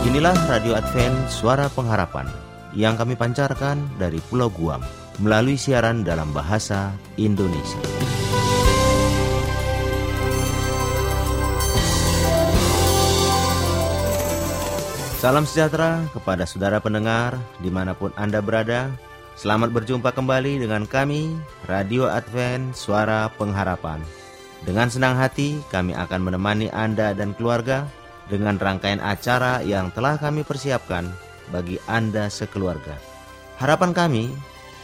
Inilah Radio Advent Suara Pengharapan yang kami pancarkan dari Pulau Guam melalui siaran dalam bahasa Indonesia. Salam sejahtera kepada saudara pendengar di mana pun Anda berada. Selamat berjumpa kembali dengan kami, Radio Advent Suara Pengharapan. Dengan senang hati kami akan menemani Anda dan keluarga dengan rangkaian acara yang telah kami persiapkan bagi Anda sekeluarga. Harapan kami,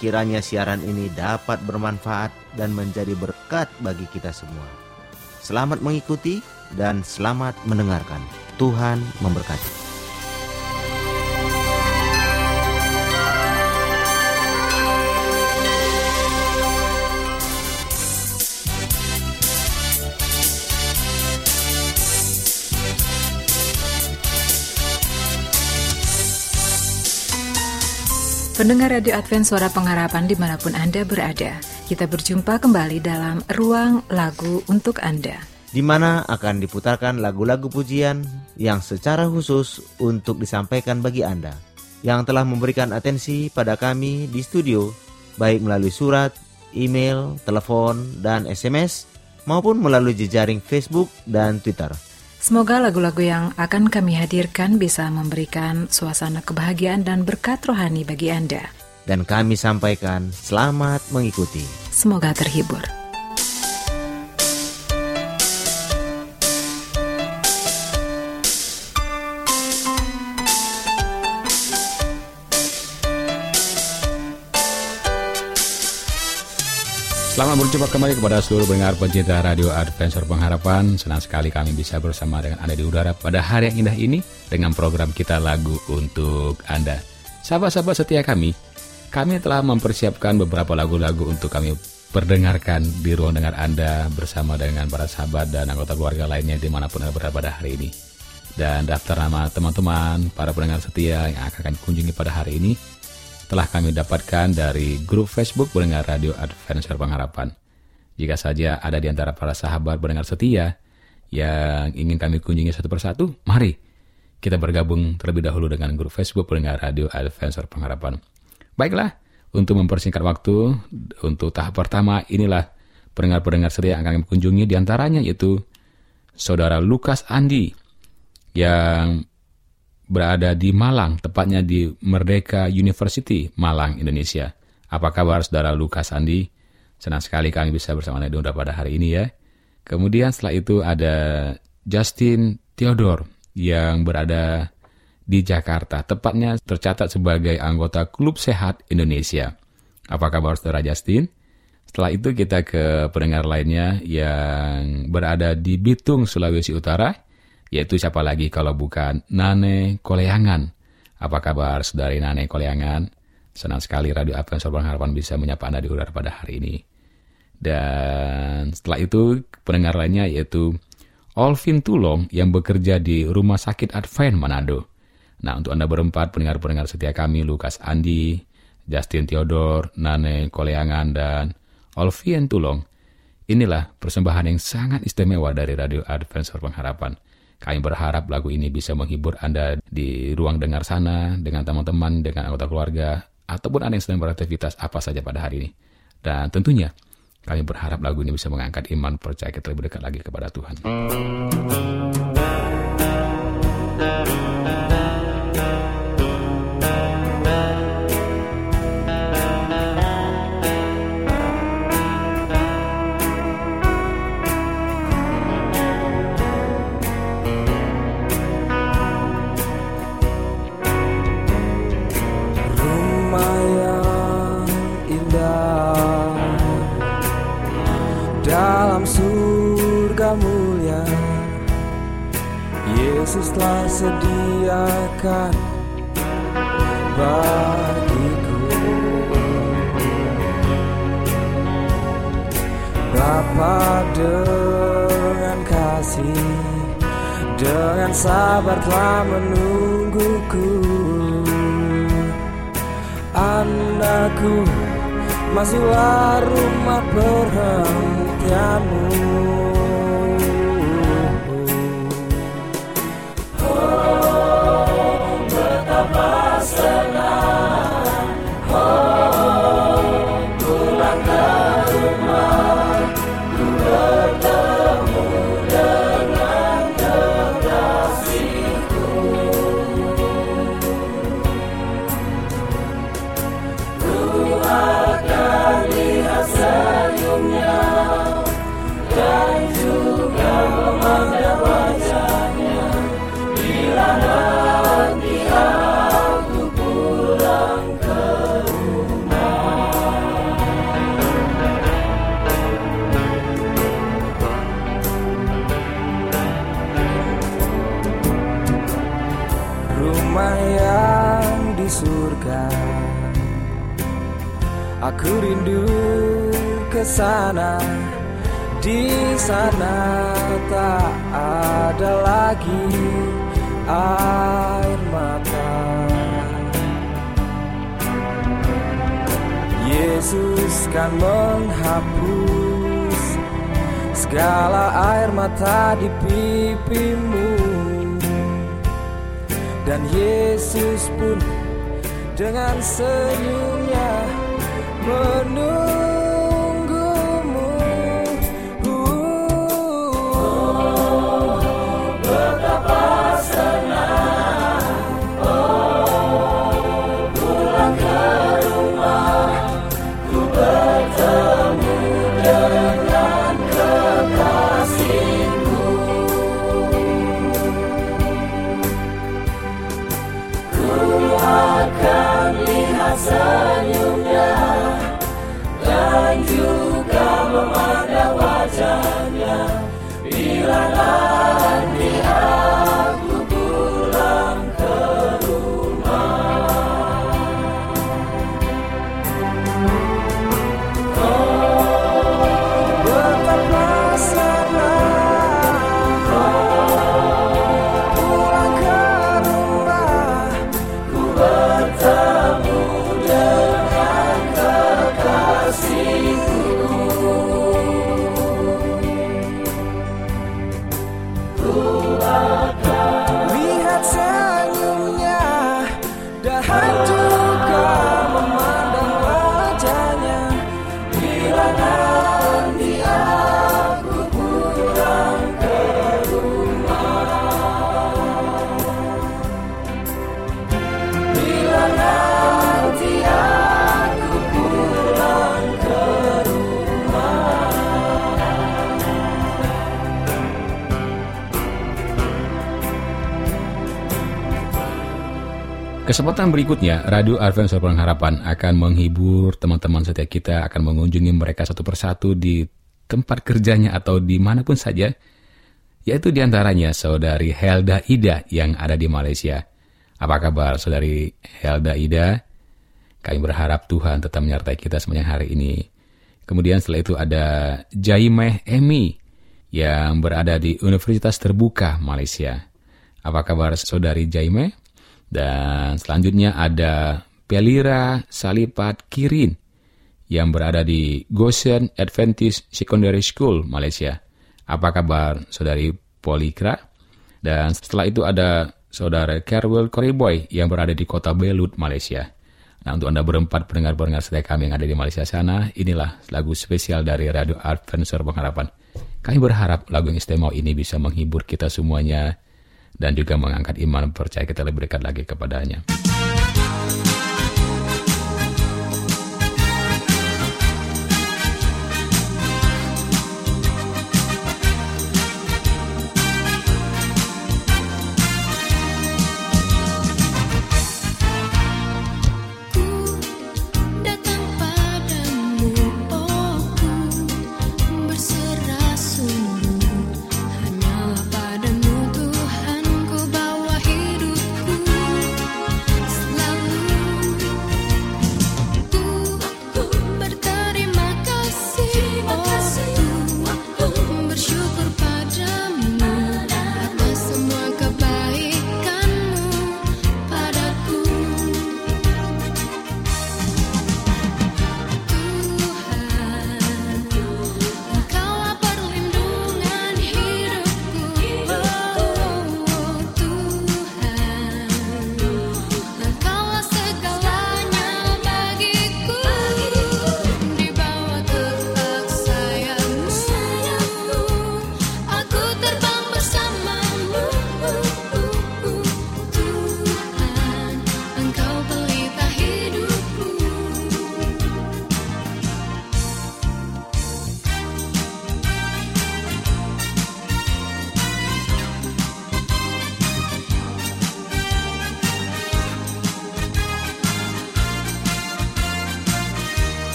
kiranya siaran ini dapat bermanfaat dan menjadi berkat bagi kita semua. Selamat mengikuti dan selamat mendengarkan. Tuhan memberkati. Pendengar Radio Advent Suara Pengharapan di mana pun Anda berada, kita berjumpa kembali dalam Ruang Lagu untuk Anda. Di mana akan diputarkan lagu-lagu pujian yang secara khusus untuk disampaikan bagi Anda yang telah memberikan atensi pada kami di studio, baik melalui surat, email, telepon, dan SMS, maupun melalui jejaring Facebook dan Twitter. Semoga lagu-lagu yang akan kami hadirkan bisa memberikan suasana kebahagiaan dan berkat rohani bagi Anda. Dan kami sampaikan selamat mengikuti. Semoga terhibur. Selamat berjumpa kembali kepada seluruh pendengar pencinta Radio Adventure Pengharapan. Senang sekali kami bisa bersama dengan Anda di udara pada hari yang indah ini dengan program kita lagu untuk Anda. Sahabat-sahabat setia kami, kami telah mempersiapkan beberapa lagu-lagu untuk kami perdengarkan di ruang dengar Anda bersama dengan para sahabat dan anggota keluarga lainnya di mana pun Anda berada pada hari ini. Dan daftar nama teman-teman, para pendengar setia yang akan kunjungi pada hari ini, telah kami dapatkan dari grup Facebook pendengar Radio Adventure Pengharapan. Jika saja ada di antara para sahabat pendengar setia yang ingin kami kunjungi satu persatu, mari kita bergabung terlebih dahulu dengan grup Facebook pendengar Radio Adventure Pengharapan. Baiklah, untuk mempersingkat waktu, untuk tahap pertama inilah pendengar-pendengar setia yang akan kami kunjungi di antaranya yaitu Saudara Lukas Andi yang berada di Malang, tepatnya di Merdeka University, Malang, Indonesia. Apa kabar saudara Lukas Andi? Senang sekali kami bisa bersama Anda pada hari ini ya. Kemudian setelah itu ada Justin Theodore yang berada di Jakarta, tepatnya tercatat sebagai anggota Klub Sehat Indonesia. Apa kabar saudara Justin? Setelah itu kita ke pendengar lainnya yang berada di Bitung, Sulawesi Utara yaitu siapa lagi kalau bukan Nane Koleangan. Apa kabar saudari Nane Koleangan? Senang sekali Radio Advent Sorbang Harapan bisa menyapa Anda di udara pada hari ini. Dan setelah itu pendengar lainnya yaitu Olvin Tulong yang bekerja di Rumah Sakit Advent Manado. Nah untuk Anda berempat pendengar-pendengar setia kami Lukas Andi, Justin Theodore, Nane Koleangan, dan Olvin Tulong. Inilah persembahan yang sangat istimewa dari Radio Advent Sorbang Harapan kami berharap lagu ini bisa menghibur Anda di ruang dengar sana, dengan teman-teman, dengan anggota keluarga, ataupun Anda yang sedang beraktivitas apa saja pada hari ini. Dan tentunya, kami berharap lagu ini bisa mengangkat iman percaya kita lebih dekat lagi kepada Tuhan. Yesus telah sediakan bagiku. Bapa dengan kasih Dengan sabar telah menungguku. Anakku Masihlah rumah perhentianmu prosper. Aku rindu ke sana. Di sana tak ada lagi air mata. Yesus kan menghapus segala air mata di pipimu. Dan Yesus pun dengan senyumnya Kesempatan berikutnya, Radio Advent Suara Pengharapan akan menghibur teman-teman setia kita, akan mengunjungi mereka satu persatu di tempat kerjanya atau di mana pun saja, yaitu di antaranya Saudari Helda Ida yang ada di Malaysia. Apa kabar Saudari Helda Ida? Kami berharap Tuhan tetap menyertai kita sepanjang hari ini. Kemudian setelah itu ada Jaimeh Emi yang berada di Universitas Terbuka Malaysia. Apa kabar Saudari Jaimeh? Dan selanjutnya ada Pelira Salipat Kirin yang berada di Goshen Adventist Secondary School, Malaysia. Apa kabar saudari Polikra? Dan setelah itu ada saudara Carwell Koriboy yang berada di kota Belut, Malaysia. Nah untuk Anda berempat pendengar-pendengar setia kami yang ada di Malaysia sana, inilah lagu spesial dari Radio Adventure Pengharapan. Kami berharap lagu yang istimewa ini bisa menghibur kita semuanya dan juga mengangkat iman percaya kita lebih dekat lagi kepadanya.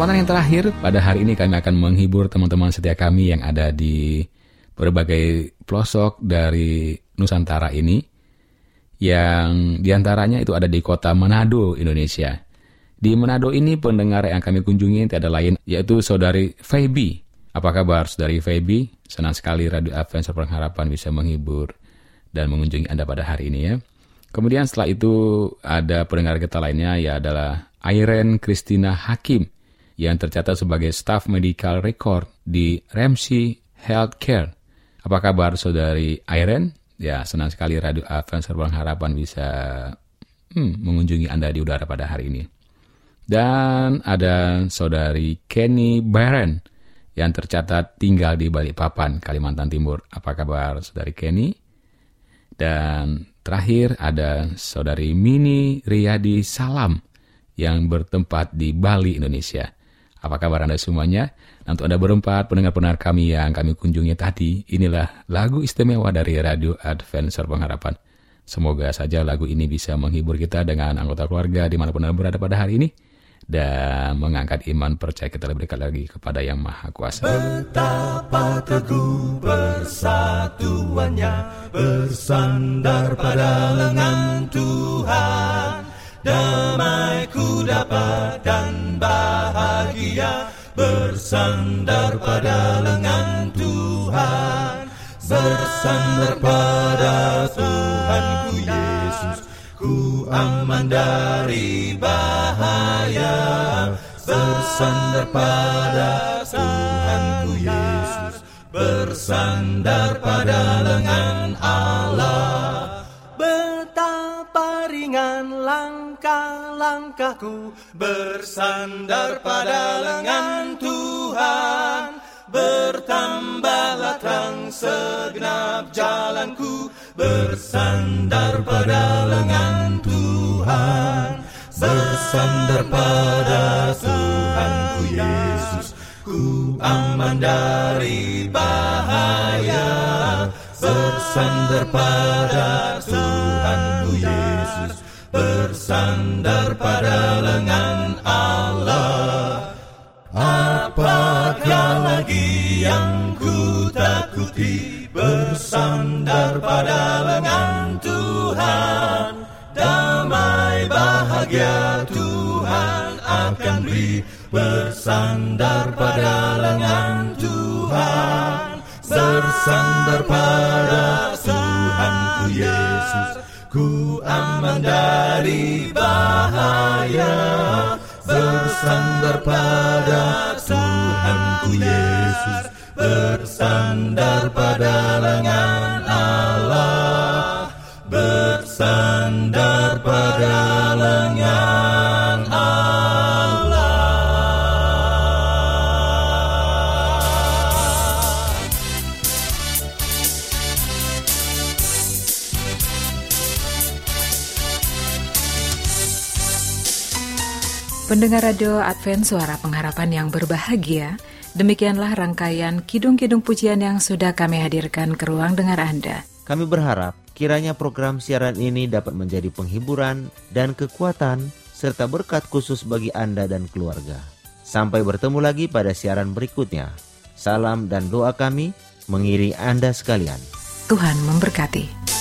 Kesempatan yang terakhir, pada hari ini kami akan menghibur teman-teman setia kami yang ada di berbagai pelosok dari Nusantara ini, yang di antaranya itu ada di kota Manado, Indonesia. Di Manado ini pendengar yang kami kunjungi tidak lain yaitu saudari Feby. Apa kabar saudari Feby? Senang sekali Radio Adventure Pengharapan bisa menghibur dan mengunjungi Anda pada hari ini ya. Kemudian setelah itu ada pendengar kita lainnya ya adalah Irene Christina Hakim yang tercatat sebagai staff medical record di Ramsey Healthcare. Apa kabar saudari Irene? Ya, senang sekali Radio Adventure Pengharapan bisa hmm, mengunjungi Anda di udara pada hari ini. Dan ada saudari Kenny Byron yang tercatat tinggal di Balikpapan, Kalimantan Timur. Apa kabar saudari Kenny? Dan terakhir ada saudari Mini Riyadi Salam yang bertempat di Bali, Indonesia. Apa kabar Anda semuanya? Dan untuk Anda berempat, pendengar-pendengar kami yang kami kunjungi tadi, inilah lagu istimewa dari Radio Adventure Pengharapan. Semoga saja lagu ini bisa menghibur kita dengan anggota keluarga di mana pun Anda berada pada hari ini dan mengangkat iman percaya kita lebih dekat lagi kepada yang maha kuasa. Betapa teguh persatuannya Bersandar pada lengan Tuhan Damai ku dapat dan bahagia Bersandar pada lengan Tuhan. Bersandar pada Tuhanku Yesus. Ku aman dari bahaya. Bersandar pada Tuhanku Yesus. Bersandar pada lengan Allah ringan langkah-langkahku Bersandar pada lengan Tuhan. Bertambahlah terang segenap jalanku Bersandar pada lengan Tuhan. Bersandar pada Tuhanku Yesus. Ku aman dari bahaya. Bersandar pada Yesus Bersandar pada lengan Allah. Apakah lagi yang ku takuti Bersandar pada lengan Tuhan? Damai bahagia Tuhan akan beri Bersandar pada lengan Tuhan. Bersandar pada Tuhanku Yesus Ku aman dari bahaya Bersandar pada Tuhanku Yesus Bersandar pada lengan Allah Bersandar Pendengar radio Advent Suara Pengharapan yang berbahagia, demikianlah rangkaian kidung-kidung pujian yang sudah kami hadirkan ke ruang dengar Anda. Kami berharap kiranya program siaran ini dapat menjadi penghiburan dan kekuatan serta berkat khusus bagi Anda dan keluarga. Sampai bertemu lagi pada siaran berikutnya. Salam dan doa kami mengiri Anda sekalian. Tuhan memberkati.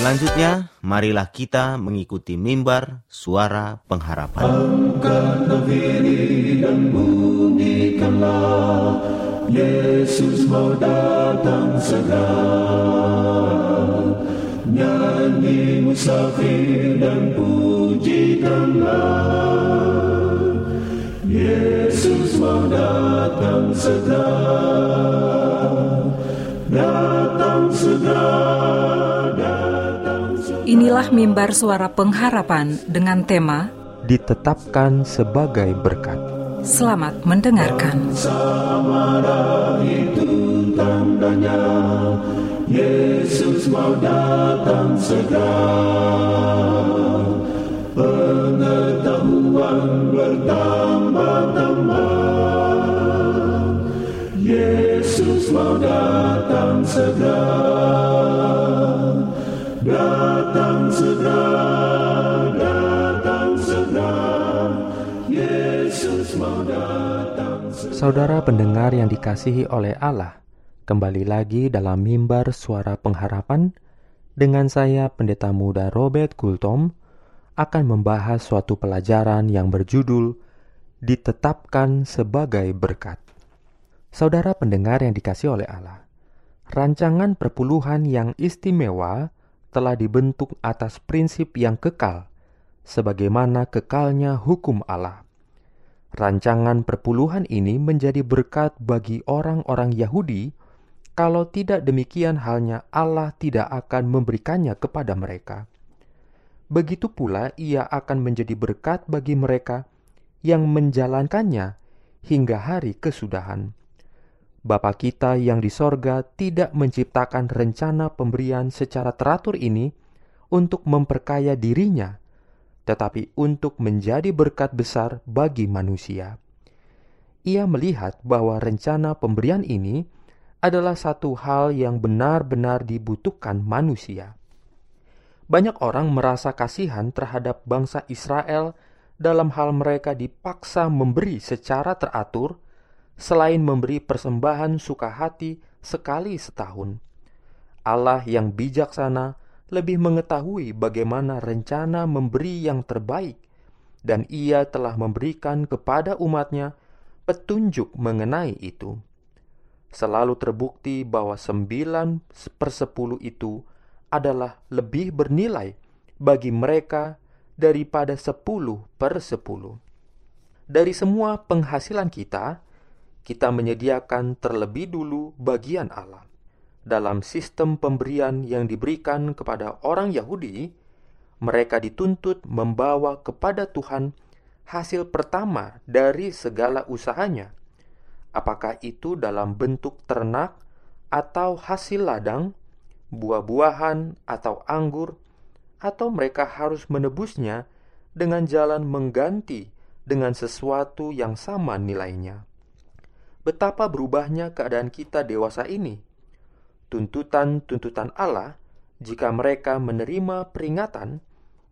Selanjutnya, marilah kita mengikuti mimbar suara pengharapan. Angkatlah diri dan bunyikanlah Yesus mau datang segera. Nyanyi musafir dan pujikanlah. Yesus mau datang segera. Datang segera Inilah mimbar suara pengharapan dengan tema ditetapkan sebagai berkat. Selamat mendengarkan. Samara itu tandanya Yesus mau datang segera Pengetahuan bertambah-tambah Yesus Yesus mau datang segera Saudara pendengar yang dikasihi oleh Allah, kembali lagi dalam mimbar suara pengharapan dengan saya Pendeta Muda Robert Gultom akan membahas suatu pelajaran yang berjudul Ditetapkan sebagai berkat. Saudara pendengar yang dikasih oleh Allah, rancangan perpuluhan yang istimewa telah dibentuk atas prinsip yang kekal, sebagaimana kekalnya hukum Allah. Rancangan perpuluhan ini menjadi berkat bagi orang-orang Yahudi. Kalau tidak demikian, halnya Allah tidak akan memberikannya kepada mereka. Begitu pula, Ia akan menjadi berkat bagi mereka yang menjalankannya hingga hari kesudahan. Bapa kita yang di sorga tidak menciptakan rencana pemberian secara teratur ini untuk memperkaya dirinya, tetapi untuk menjadi berkat besar bagi manusia. Ia melihat bahwa rencana pemberian ini adalah satu hal yang benar-benar dibutuhkan manusia. Banyak orang merasa kasihan terhadap bangsa Israel dalam hal mereka dipaksa memberi secara teratur selain memberi persembahan suka hati sekali setahun. Allah yang bijaksana lebih mengetahui bagaimana rencana memberi yang terbaik, dan Ia telah memberikan kepada umatnya petunjuk mengenai itu. Selalu terbukti bahwa sembilan per sepuluh itu adalah lebih bernilai bagi mereka daripada sepuluh per sepuluh. Dari semua penghasilan kita, kita menyediakan terlebih dulu bagian Allah. Dalam sistem pemberian yang diberikan kepada orang Yahudi, mereka dituntut membawa kepada Tuhan hasil pertama dari segala usahanya, apakah itu dalam bentuk ternak atau hasil ladang, buah-buahan atau anggur, atau mereka harus menebusnya dengan jalan mengganti dengan sesuatu yang sama nilainya betapa berubahnya keadaan kita dewasa ini. Tuntutan-tuntutan Allah, jika mereka menerima peringatan,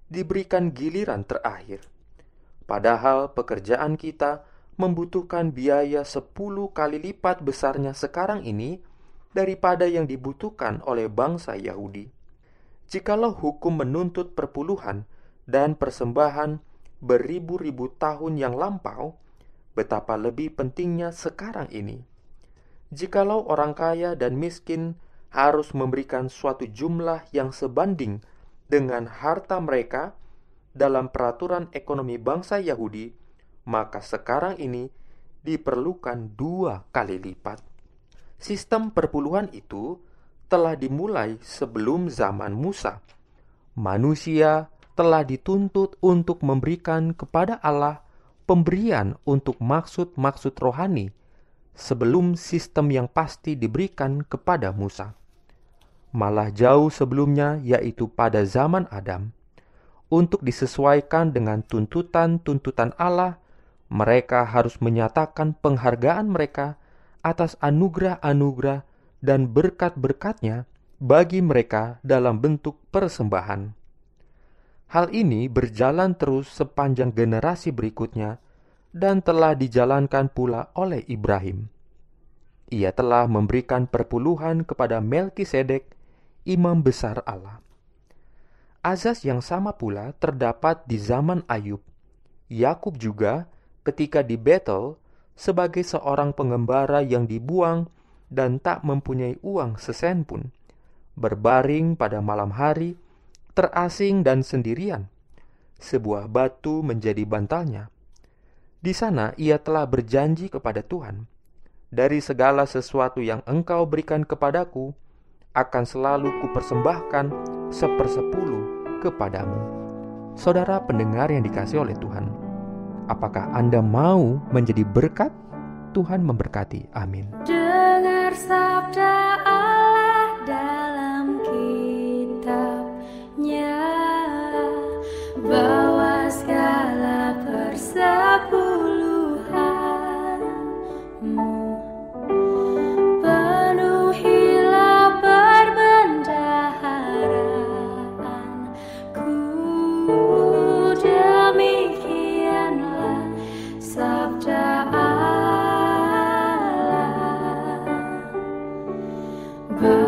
diberikan giliran terakhir. Padahal pekerjaan kita membutuhkan biaya sepuluh kali lipat besarnya sekarang ini daripada yang dibutuhkan oleh bangsa Yahudi. Jikalau hukum menuntut perpuluhan dan persembahan beribu-ribu tahun yang lampau, betapa lebih pentingnya sekarang ini. Jikalau orang kaya dan miskin harus memberikan suatu jumlah yang sebanding dengan harta mereka dalam peraturan ekonomi bangsa Yahudi, maka sekarang ini diperlukan dua kali lipat. Sistem perpuluhan itu telah dimulai sebelum zaman Musa. Manusia telah dituntut untuk memberikan kepada Allah pemberian untuk maksud-maksud rohani sebelum sistem yang pasti diberikan kepada Musa. Malah jauh sebelumnya, yaitu pada zaman Adam, untuk disesuaikan dengan tuntutan-tuntutan Allah, mereka harus menyatakan penghargaan mereka atas anugerah-anugerah dan berkat-berkatnya bagi mereka dalam bentuk persembahan. Hal ini berjalan terus sepanjang generasi berikutnya dan telah dijalankan pula oleh Ibrahim. Ia telah memberikan perpuluhan kepada Melkisedek, imam besar Allah. Azas yang sama pula terdapat di zaman Ayub. Yakub juga ketika di Betel sebagai seorang pengembara yang dibuang dan tak mempunyai uang sesen pun, berbaring pada malam hari terasing dan sendirian. Sebuah batu menjadi bantalnya. Di sana ia telah berjanji kepada Tuhan, "Dari segala sesuatu yang Engkau berikan kepadaku, akan selalu kupersembahkan sepersepuluh kepadamu." Saudara pendengar yang dikasih oleh Tuhan, apakah Anda mau menjadi berkat? Tuhan memberkati. Amin. Dengar sabda goodbye.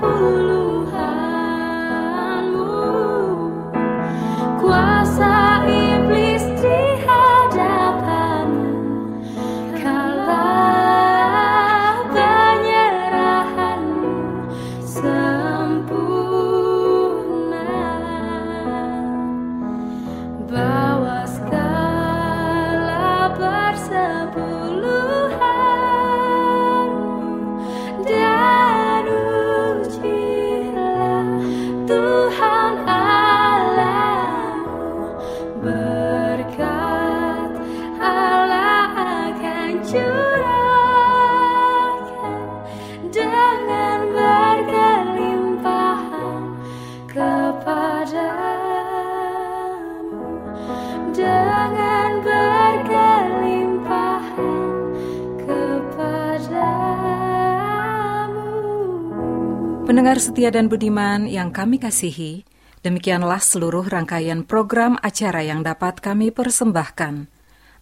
不露。Pendengar setia dan budiman yang kami kasihi, demikianlah seluruh rangkaian program acara yang dapat kami persembahkan.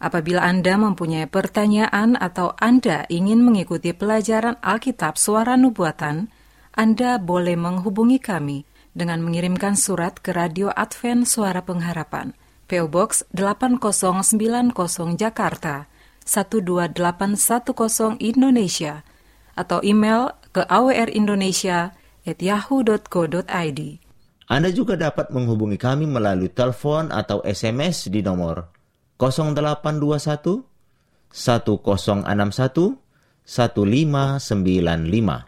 Apabila Anda mempunyai pertanyaan atau Anda ingin mengikuti pelajaran Alkitab Suara Nubuatan, Anda boleh menghubungi kami dengan mengirimkan surat ke Radio Advent Suara Pengharapan, PO Box 8090 Jakarta 12810 Indonesia atau email ke awrindonesia@yahoo.co.id. Anda juga dapat menghubungi kami melalui telepon atau SMS di nomor 0821 1061 1595.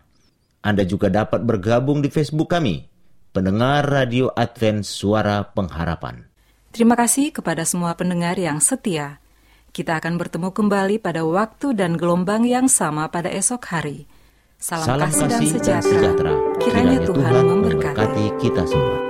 Anda juga dapat bergabung di Facebook kami, pendengar Radio Advent Suara Pengharapan. Terima kasih kepada semua pendengar yang setia. Kita akan bertemu kembali pada waktu dan gelombang yang sama pada esok hari. Salam, kasih, dan sejahtera. Kiranya Tuhan memberkati. kita semua.